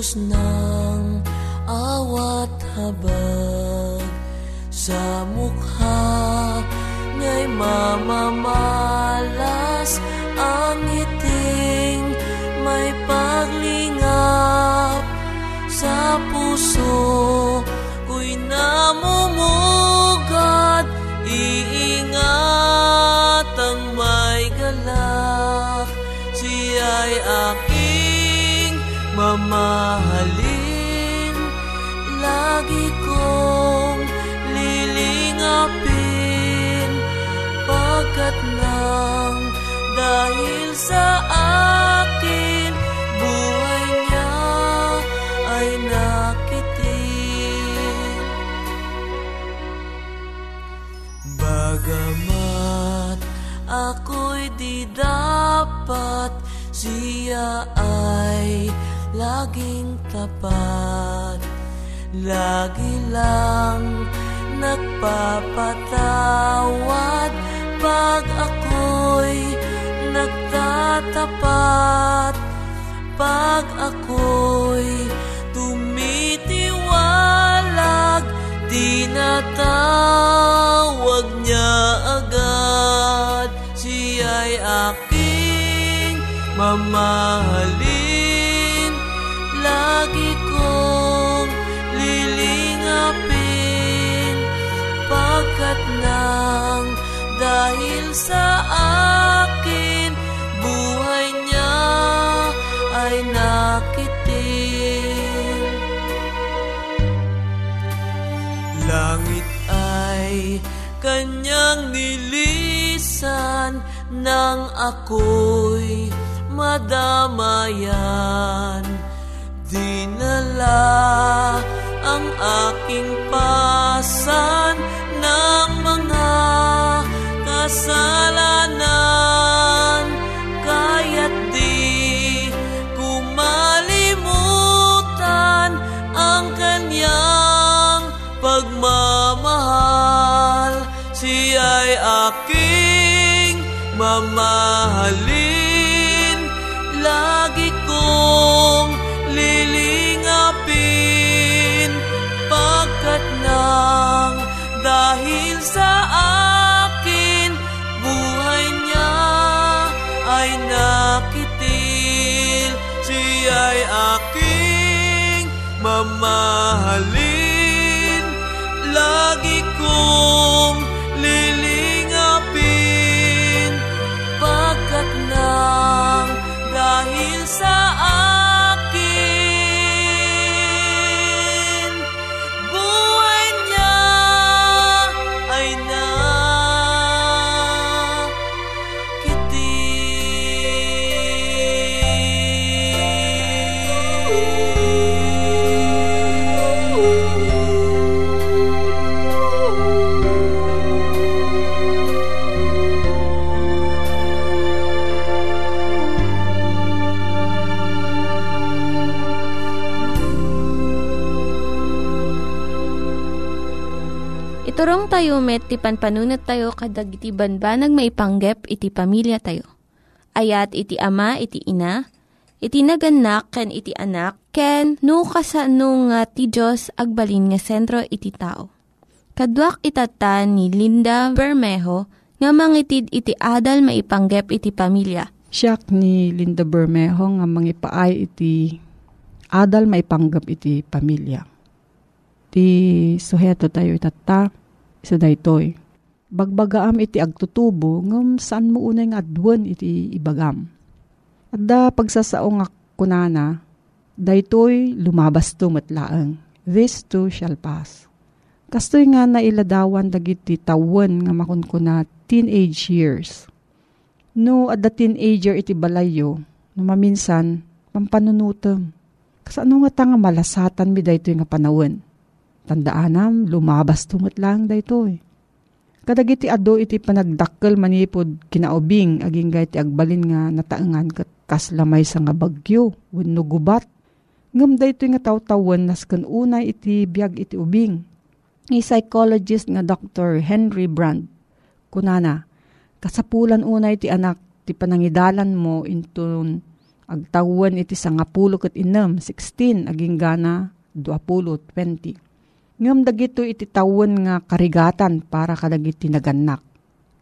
Puspos ng awat habag. Sa mukha niya'y mamamalas dahil sa akin Buhay niya ay nakitin Bagamat ako'y di dapat Siya ay laging tapat. Lagi lang nagpapatawad Pag nagtatapat Pag ako'y tumitiwalag Tinatawag niya agad. Siya'y aking mamahalin. Lagi kong lilingapin. Pagkat nang dahil sa nilisan Nang ako'y madamayan Dinala ang aking pasan Ng mga kasalanan mamahalin Tayo met, ti panpanunat tayo kadag iti banbanag maipanggep iti pamilya tayo. Ayat iti ama, iti ina, iti naganak, ken iti anak, ken no, kasano nga ti Diyos agbalin nga sentro iti tao. Kaduak itatan ni Linda Bermejo nga mangitid iti adal maipanggep iti pamilya. Siya ni Linda Bermejo nga mangipaay iti adal maipanggep iti pamilya. Ti suheto tayo itata, isa daytoy. Bagbagaam iti agtutubo, ngam saan mo unay nga adwan iti ibagam. At da pagsasao nga kunana, daytoy lumabas to matlaang. This too shall pass. Kastoy nga nailadawan dagiti tawan nga makunkuna teenage years. No, at the teenager iti balayo, no maminsan, pampanunutem. Kasano nga ta nga malasatan mi daytoy nga panawin Tandaanam, lumabas tumot lang dayto eh. Kadagiti ado iti panagdakkel manipod kinaubing aging ti agbalin nga nataengan kat kaslamay sa nga bagyo wenno gubat. Ngem dayto nga tawtawan nasken unay iti biag iti ubing. Ni psychologist nga Dr. Henry Brand kunana kasapulan unay ti anak ti panangidalan mo into agtawan iti sangapulo ket inem 16 aging gana 20 20 Ngam dagito iti tawon nga karigatan para kadagiti naganak.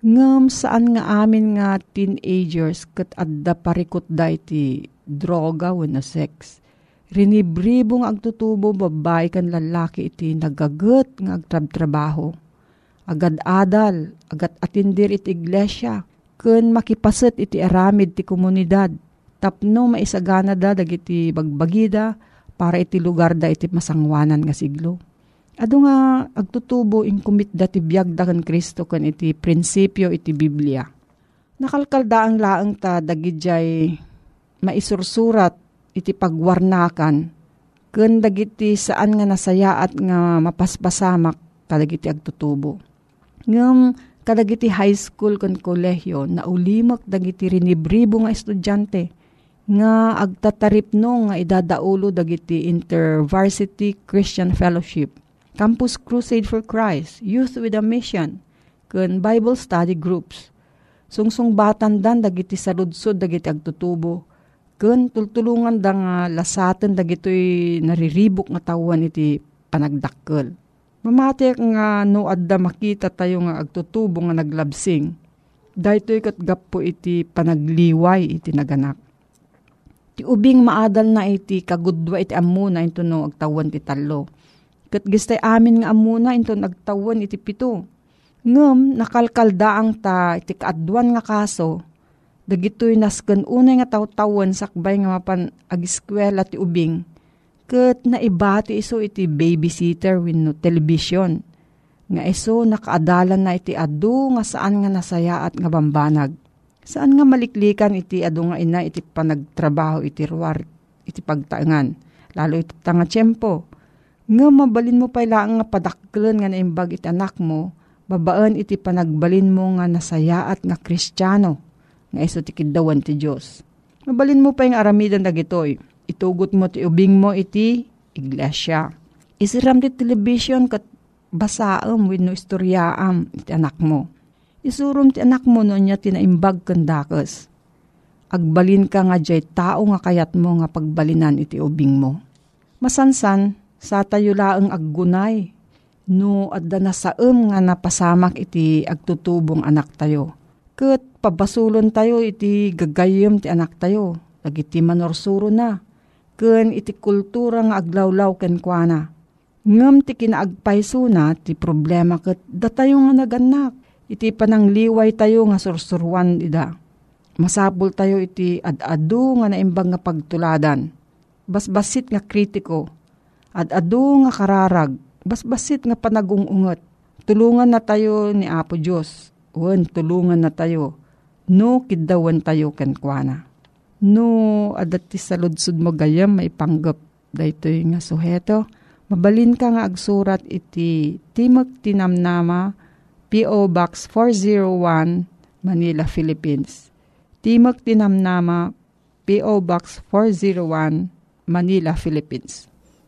Ngam saan nga amin nga teenagers kat adda parikot da iti droga wano sex. Rinibribo nga agtutubo babae kan lalaki iti nagagat nga agtrab-trabaho. Agad adal, agad atindir iti iglesia, kun makipaset iti aramid ti komunidad. Tapno maisagana da dagiti bagbagida para iti lugar da iti masangwanan nga siglo Ado nga agtutubo in kumit dati biyag da kan Kristo kan iti prinsipyo iti Biblia. Nakalkalda ang laang ta dagidjay maisursurat iti pagwarnakan ken dagiti saan nga nasaya at nga mapaspasamak kadagiti agtutubo. Ngem kadagiti high school ken kolehiyo na ulimak dagiti rinibribo nga estudyante nga agtataripno nga idadaulo dagiti InterVarsity Christian Fellowship Campus Crusade for Christ, Youth with a Mission, kun Bible Study Groups. Sungsung batan dan dagiti saludsod dagiti agtutubo. Kun tultulungan da nga lasaten dagitoy nariribok nga tawan iti panagdakkel. Mamatek nga no adda makita tayo nga agtutubo nga naglabsing. Daytoy kat gapo iti panagliway iti naganak. Ti ubing maadal na iti kagudwa iti amuna ito no agtawan ti talo Kat gistay amin nga amuna into nagtawan iti pito. Ngem nakalkaldaang ta iti kaadwan nga kaso. Dagitoy nasken unay nga tawtawan sakbay nga mapan agiskwela ti ubing. Kat naibati iso iti babysitter wenno television. Nga iso nakaadalan na iti adu nga saan nga nasaya at nga bambanag. Saan nga maliklikan iti adu nga ina iti panagtrabaho iti ruwar iti pagtaengan. Lalo iti tanga tiyempo nga mabalin mo pa ilang nga padaklan nga naimbag iti anak mo, babaan iti panagbalin mo nga nasaya at nga kristyano, nga iso ti kidawan ti Diyos. Mabalin mo pa yung aramidan dagitoy, itugot mo ti ubing mo iti iglesia. Isiram ti television kat basaam wenno istoryaam iti anak mo. isurum ti anak mo no niya tinaimbag kandakes. Agbalin ka nga jay tao nga kayat mo nga pagbalinan iti ubing mo. Masansan, sa tayo laeng aggunay, no adda na saem nga napasamak iti agtutubong anak tayo. Ket pabasulon tayo iti gagayem ti anak tayo, dagiti manorsuro na, ken iti kultura nga aglawlaw ken kuana. Ngem ti kinaagpayso na ti problema ket datayo nga naganak, iti panangliway tayo nga sursurwan ida. Masapul tayo iti ad-adu nga naimbag nga pagtuladan. Basbasit nga kritiko, ad-adu nga kararag, basbasit nga panagungungot. Tulungan na tayo ni Apo Diyos wen tulungan na tayo. No, kidawan tayo kenkwana. No, adat ti saludsud mo gayam may panggap daytoy nga suheto. Mabalin ka nga agsurat iti Timog Tinamnama, P.O. Box 401, Manila, Philippines. Timog Tinamnama, P.O. Box 401, Manila, Philippines.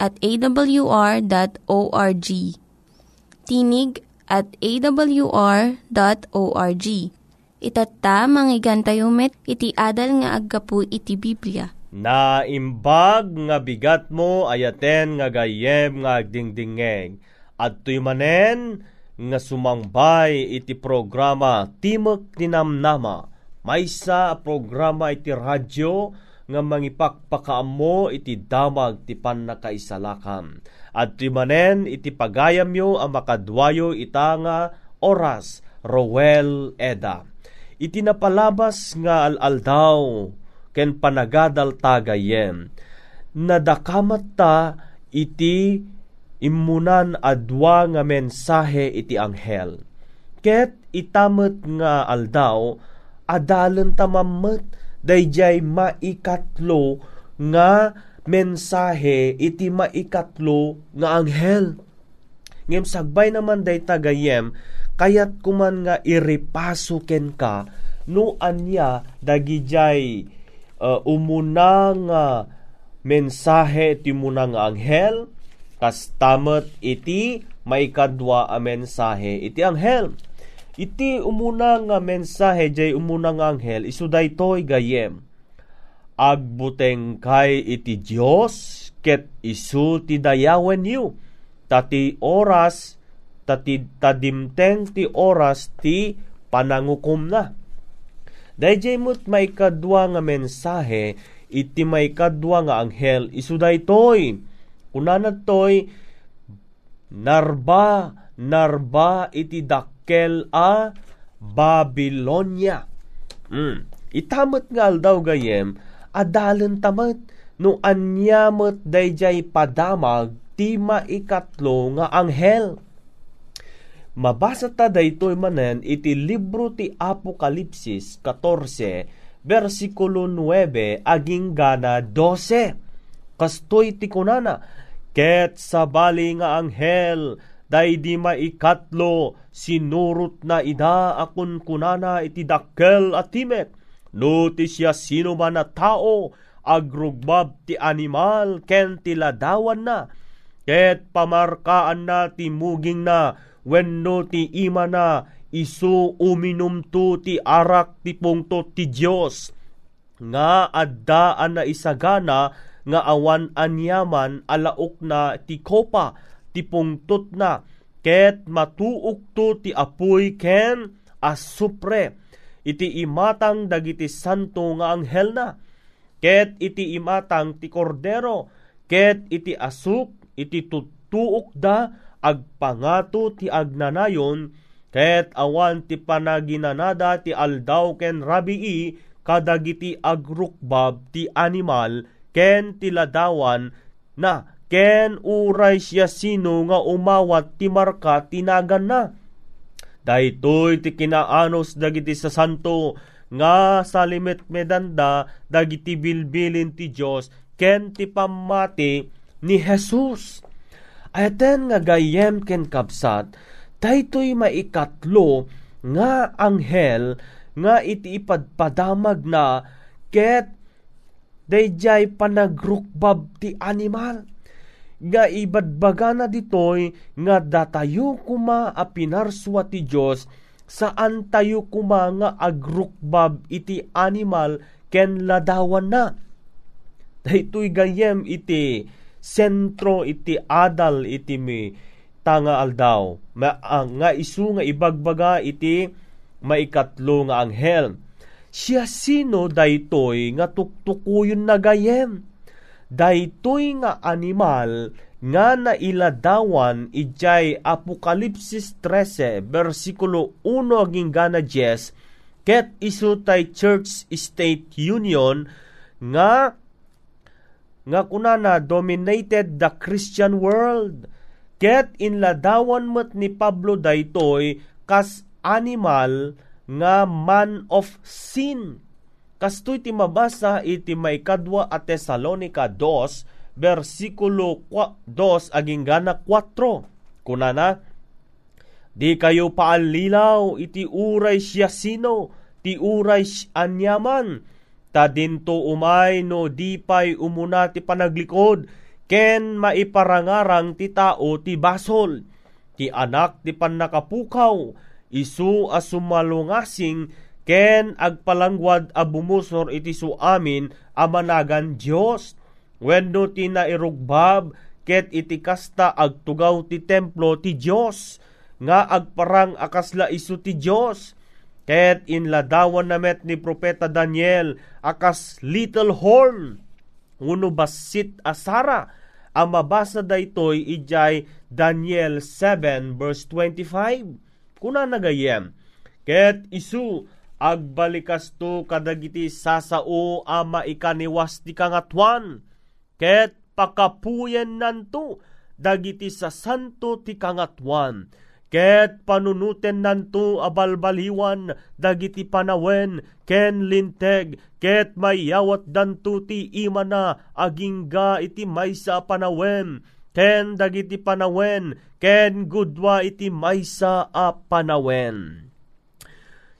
at awr.org. Tinig at awr.org Itatta, manggigan tayo met, iti adal nga aggapu iti Biblia. Na imbag nga bigat mo ayaten nga gayem nga agdingdingeng. At tuy manen nga sumangbay iti programa Timok Tinamnama. Maysa programa iti radyo nga mangipakpakaamo iti damag ti pannakaisalakan. At tuy manen iti pagayam yo ang makadwayo ita oras Rowel Eda. Iti napalabas nga alaldaw ken panagadal tagayem nadakamat ta iti imunan adwa nga mensahe iti anghel. Ket itamet nga aldaw adalan tamamet dayjay maikatlo nga mensahe iti maikatlo nga anghel. Ngem sagbay naman day tagayem kayat kuman nga iripaso ken ka no anya dagijay uh, umunang uh, mensahe ti munang anghel kas tamet iti maikadwa a mensahe iti anghel iti umunang nga mensahe jay umunang anghel isu daytoy gayem agbuteng kay iti Dios ket isu ti dayawen yu tati oras tati tadimteng ti oras ti panangukom na. Dayjay mo't may kadwa nga mensahe, iti may kadwa nga anghel, isuday toy. Unanad toy, narba, narba iti dakkel a Babylonia. Mm. Itamot nga aldaw gayem, adalan tamat, no anyamot dayjay padamag, ti maikatlo nga anghel Mabasa ta daytoy manen iti libro ti Apokalipsis 14 versikulo 9 aging gana 12. Kastoy ti kunana ket sabali nga anghel day di maikatlo sinurot na ida akun kunana iti dakkel at timek no ti siya sino man na tao agrugbab ti animal ken ti ladawan na. Ket pamarkaan na ti muging na wenno ti ima na isu uminum tu ti arak ti pungto ti Dios nga addaan na isagana nga awan anyaman alaok na ti kopa ti pungtot na. Ket matuok tu ti apoy ken asupre. Iti imatang dagiti santo nga anghel na. Ket iti imatang ti kordero. Ket iti asuk iti tutuok da agpangato ti agnanayon. Ket awan ti panaginanada ti aldaw ken rabii kadagiti agrukbab ti animal ken ti ladawan na ken uray siya sino nga umawat ti marka tinagan na Daytoy ti kinaanos dagiti sa santo nga salimet medanda dagiti bilbilin ti Dios ken ti pamati ni Jesus. Ayaten nga gayem ken kapsat, daytoy maikatlo nga anghel nga iti ipadpadamag na ket dayjay panagrukbab ti animal nga ibadbaga na ditoy nga datayo kuma a pinarswa ti Dios saan tayo kuma nga agrukbab iti animal ken ladawan na. Daytoy gayem iti sentro iti adal iti mi tanga aldaw. Ma, uh, nga isu nga ibagbaga iti maikatlo nga anghel. Siya sino daytoy nga tuktukuyon na gayem daytoy nga animal nga nailadawan ijay Apokalipsis 13 versikulo 1 aging gana 10 ket isu tay Church State Union nga nga kunana dominated the Christian world. Ket inladawan met ni Pablo daytoy kas animal nga man of sin Kastoy ti mabasa iti maikadwa at Tesalonica 2, versikulo 2 aging gana 4. Kunana, Di kayo paalilaw iti uray siya sino, ti uray anyaman, ta dinto umay no di pay umuna ti panaglikod, ken maiparangarang ti tao ti basol, ti anak ti panakapukaw, isu asumalungasing ken agpalangwad a bumusor iti suamin a managan Dios wenno ti nairugbab ket iti kasta agtugaw ti templo ti Dios nga agparang akasla isu ti Dios ket inladawan namet ni propeta Daniel akas little horn. Uno basit asara. Ang mabasa daytoy ijay Daniel 7 verse 25 kuna nagayem. Ket isu agbalikas to kadagiti sasao ama ikaniwas ti kangatwan ket pakapuyen nanto dagiti sa santo ti kangatwan ket panunuten nanto abalbaliwan dagiti panawen ken linteg ket mayawat danto ti imana agingga iti maysa panawen. Ken dagiti panawen ken gudwa iti maysa a panawen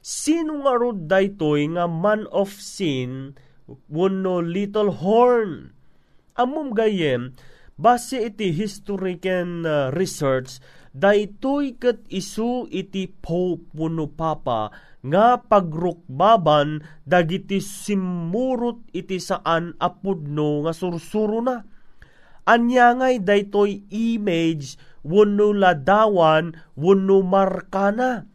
Sino nga rod daytoy nga man of sin wano little horn? Amom gayem, base iti history ken uh, research, daytoy ket isu iti Pope wano Papa nga pagrukbaban dagiti simurot iti saan apudno nga sursuro na. Anyangay daytoy image wano ladawan wano markana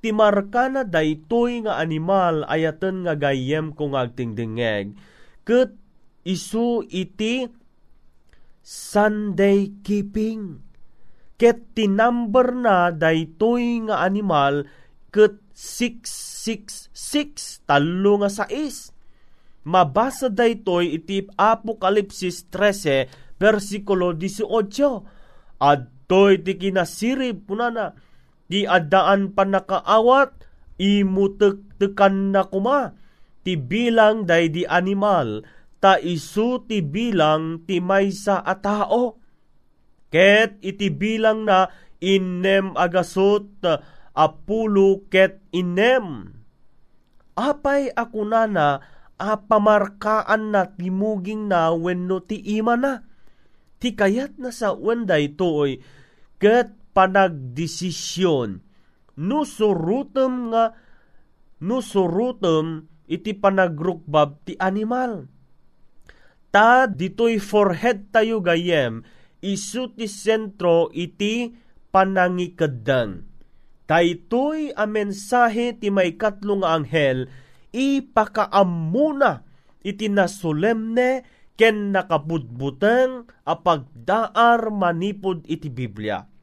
ti markana daytoy nga animal ayaten nga gayem kung agtingdingeg. Ket isu iti Sunday keeping. Ket ti number na daytoy nga animal ket 666 talo nga sais. Mabasa daytoy iti Apokalipsis 13 versikulo 18 adtoy ti kinasirib punana Di adaan pa nakaawat, imutek-tekan na kuma. Ti bilang day di animal, ta isu ti bilang ti maysa a tao. Ket iti bilang na inem agasot apulo ket inem. Apay ako na na apamarkaan na timuging na wenno ti ima na. Ti kayat na sa wenday toy ket panagdesisyon no surutem nga no surutem iti panagrukbab ti animal. Ta ditoy forehead tayo gayem isu ti sentro iti panangikedan. Daytoy a mensahe ti may katlo nga anghel ipakaamuna iti nasolemne ken nakabudbuteng a pagdaar manipod iti Biblia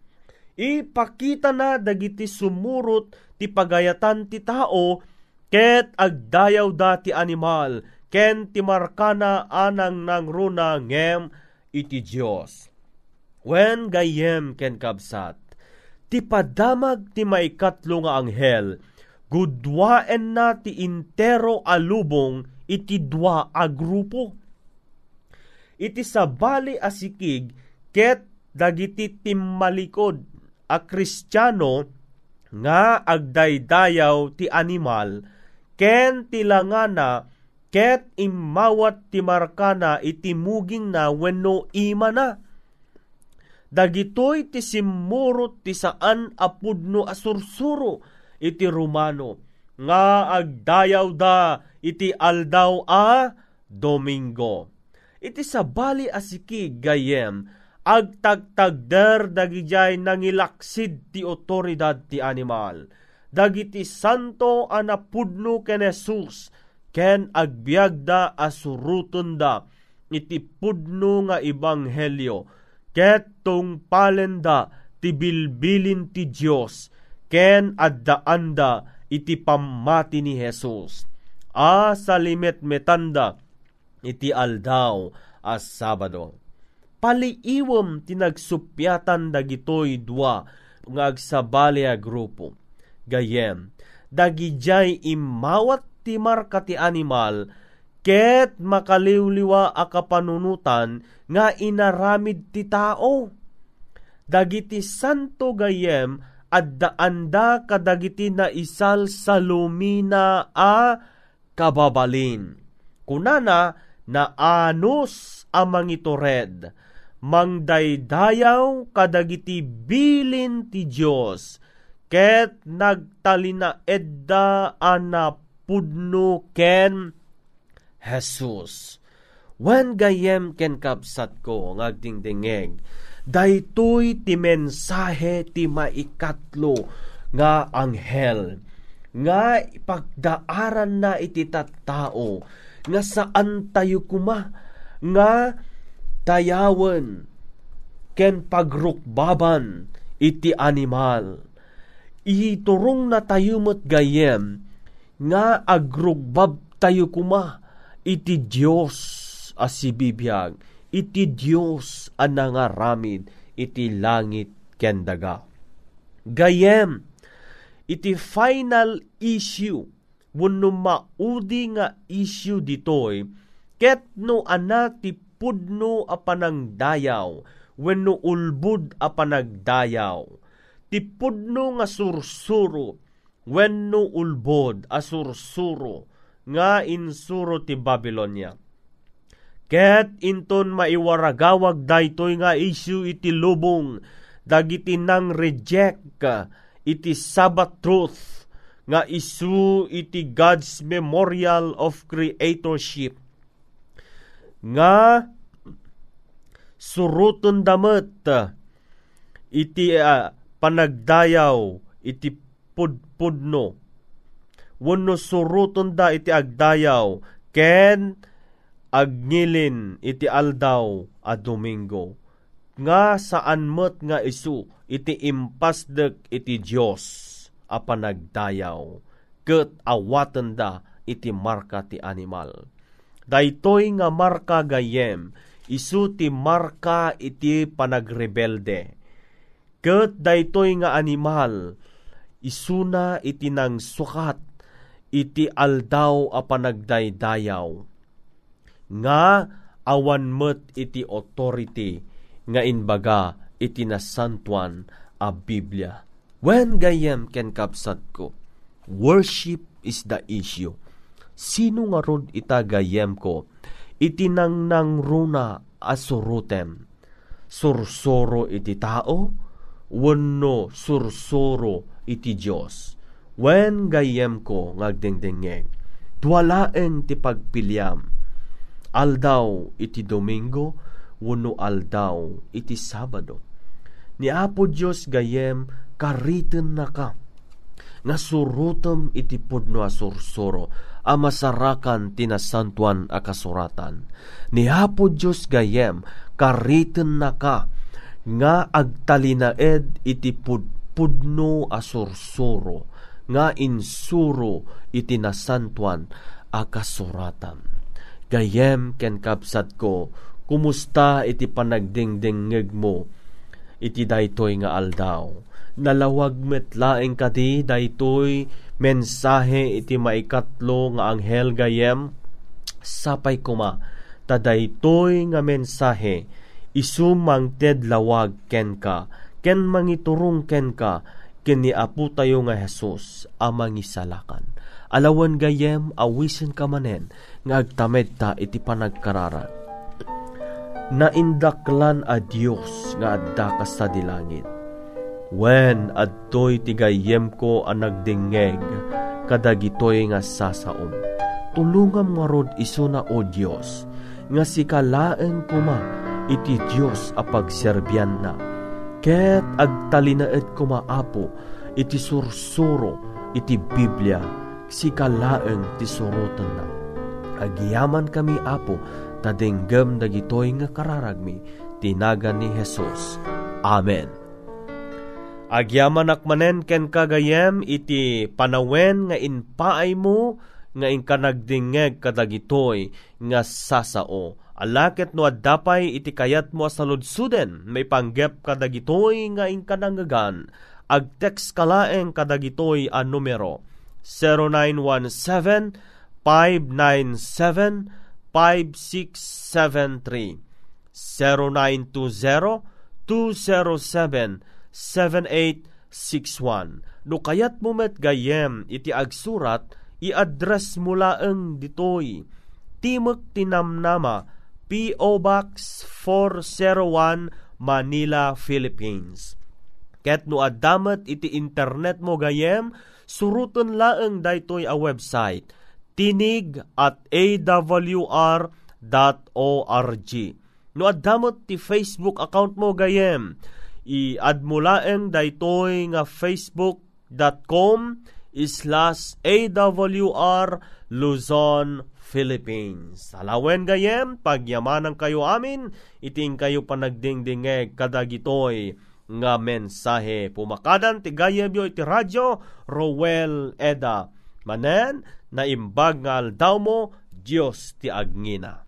ipakita na dagiti sumurot ti pagayatan ti tao ket agdayaw da ti animal ken ti markana anang nang runa ngem iti Dios. When gayem ken kabsat, ti padamag ti maikatlo nga anghel, gudwaen na ti intero alubong iti dua a grupo. Iti sabali asikig ket dagiti timmalikod a kristyano nga agdaydayaw ti animal ken tilangana ket imawat ti markana iti muging na wenno ima na. Dagitoy ti simurot ti saan apudno asursuro iti Romano nga agdayaw da iti aldaw a Domingo. Iti sabali asiki gayem agtagtagder dagijay nangilaksid ti otoridad ti animal. Dagiti santo anapudno ken Jesus ken agbiagda asuruton da iti pudno nga ibanghelyo ket palenda ti bilbilin ti Dios ken addaanda iti pamati ni Jesus. A salimet metanda iti aldaw as Sabado. Paliiwom tinagsupyatan dagitoy dua nga agsabali a grupo. Gayem, dagijay imawat ti marka ti animal, ket makaliwliwa a kapanunutan nga inaramid ti tao. Dagiti santo gayem addaanda kadagiti na isal sa lumina a kababalin. Kunana na anos a mangitored, mangdaydayaw kadagiti bilin ti Dios ket nagtalina edda anap pudno ken Jesus. When gayem ken kapsat ko ngagdingdingeg, daytoy ti mensahe ti maikatlo nga anghel nga ipagdaaran na iti tattao nga saan tayo kuma nga tayawen ken pagrukbaban iti animal. Iturong na tayo gayem nga agrugbab tayo kuma iti Dios asibibiyag iti Dios ang nangaramid iti langit kendaga. Gayem, iti final issue wenno maudi nga issue ditoy ket no ana pudno a panangdayaw wenno ulbud a panagdayaw ti pudno nga sursuro wenno ulbod asursuro nga insuro ti Babylonia. Ket inton maiwaragawag daytoy nga issue iti lubong dagiti nang reject iti Sabbath truth nga isu iti God's memorial of creatorship nga suruton damet iti uh, panagdayaw iti pudpudno. Wano suruton da iti agdayaw, ken agngilin iti aldaw a Domingo. Nga saan met nga isu iti impasdek iti Dios a panagdayaw. Ket awaten da iti marka ti animal. Daytoy nga marka gayem, isu ti marka iti panagrebelde. Ket daytoy nga animal, isuna iti nang sukat iti aldaw a panagdaydayaw nga awan met iti authority nga inbaga iti nasantuan a Biblia. When gayem ken kapsat ko, worship is the issue. Sino nga rod ita gayem ko, iti nang nang runa asurutem. Sursoro iti tao, wenno sursoro iti Dios. When gayem ko ngagdengdengeng, tuwalaeng ti pagpilyam, aldaw iti Domingo, wano aldaw iti Sabado. Ni Apo Diyos gayem, kariten na ka, nga iti pudno asursuro, a masarakan tinasantuan a kasuratan. Ni Apo Diyos gayem, kariten na ka, nga agtalinaed iti pudpudno asursuro nga insuro iti nasantuan a. Gayem ken kapsat ko, kumusta iti panagdingdingeg mo iti daytoy nga aldaw. Nalawag metlaeng kadi daytoy mensahe iti maikatlo nga anghel gayem. Sapay kuma tadaytoy nga mensahe isumang ted lawag ken ka ken mangiturong ken ka ken ni apo tayo nga Hesus amang isalakan. Alawan gayem awisen ka manen nga agtamed ta iti panagkararan naindaklan a Dios nga adda ka sa dilangit Wen adtoy tigayem ko ang nagdingeg kadagitoy nga sasaom. Tulungam nga rod iso na o Dios nga si kalaeng kuma iti Dios a pagserbyan na. Ket agtalinaed kumaapo iti sursuro iti Biblia si kalaeng ti surutan na. Agiyaman kami apo tadenggem dagitoy nga kararagmi tinaga ni Jesus. Amen. Agyaman akmanen ken kagayem iti panawen nga inpaay mo nga inkanagdingeg kadagitoy nga sasao. Alakit no addapay iti kayat mo sa ludsuden may panggep kadagitoy nga inkanangagan. Ag text kalaeng kadagitoy a numero 0917 597 5673 0920 207 7861. No kayat mo met gayem iti agsurat, i-address mo laeng ditoy. Timok Tinamnama, P.O. Box 401, Manila, Philippines. Ket no adamat iti internet mo gayem, suruton laeng daytoy a website tinig at awr.org. No adamot ti Facebook account mo gayem, i-admulaeng daytoy nga facebook.com slash awr Luzon, Philippines. Alawen gayem, pagyamanan kayo amin, iting kayo panagdingdingeg kadagitoy nga mensahe. Pumakadan ti gayem yo iti radyo, Rowel Eda. Manen, na imbag nga aldaw mo, Diyos ti agngina.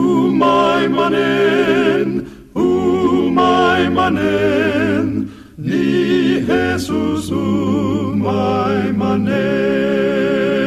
my manen, u my manen, ni Jesus, u my manen.